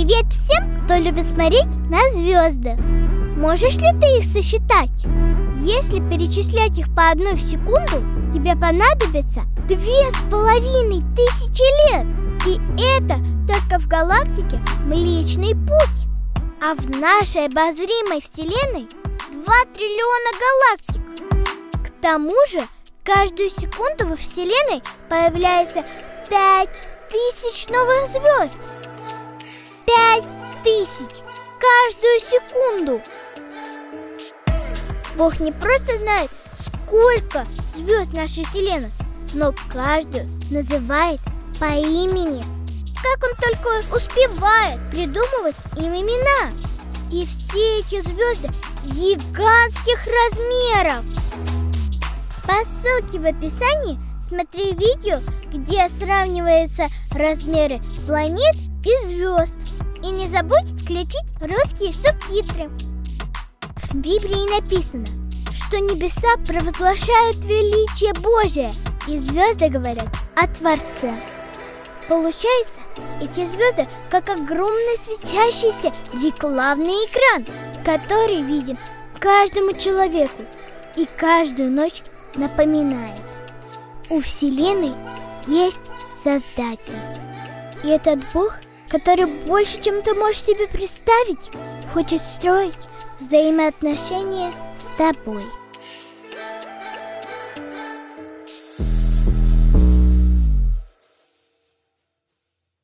Привет всем, кто любит смотреть на звезды. Можешь ли ты их сосчитать? Если перечислять их по одной в секунду, тебе понадобится две с половиной тысячи лет. И это только в галактике Млечный Путь. А в нашей обозримой Вселенной 2 триллиона галактик. К тому же, каждую секунду во Вселенной появляется 5 тысяч новых звезд Пять тысяч каждую секунду Бог не просто знает, сколько звезд нашей Вселенной, но каждую называет по имени. Как он только успевает придумывать им имена. И все эти звезды гигантских размеров. По ссылке в описании смотри видео, где сравниваются размеры планет и звезд. И не забудь включить русские субтитры. В Библии написано, что небеса провозглашают величие Божие, и звезды говорят о Творце. Получается, эти звезды как огромный светящийся рекламный экран, который виден каждому человеку и каждую ночь напоминает. У Вселенной есть Создатель. И этот Бог – который больше, чем ты можешь себе представить, хочет строить взаимоотношения с тобой.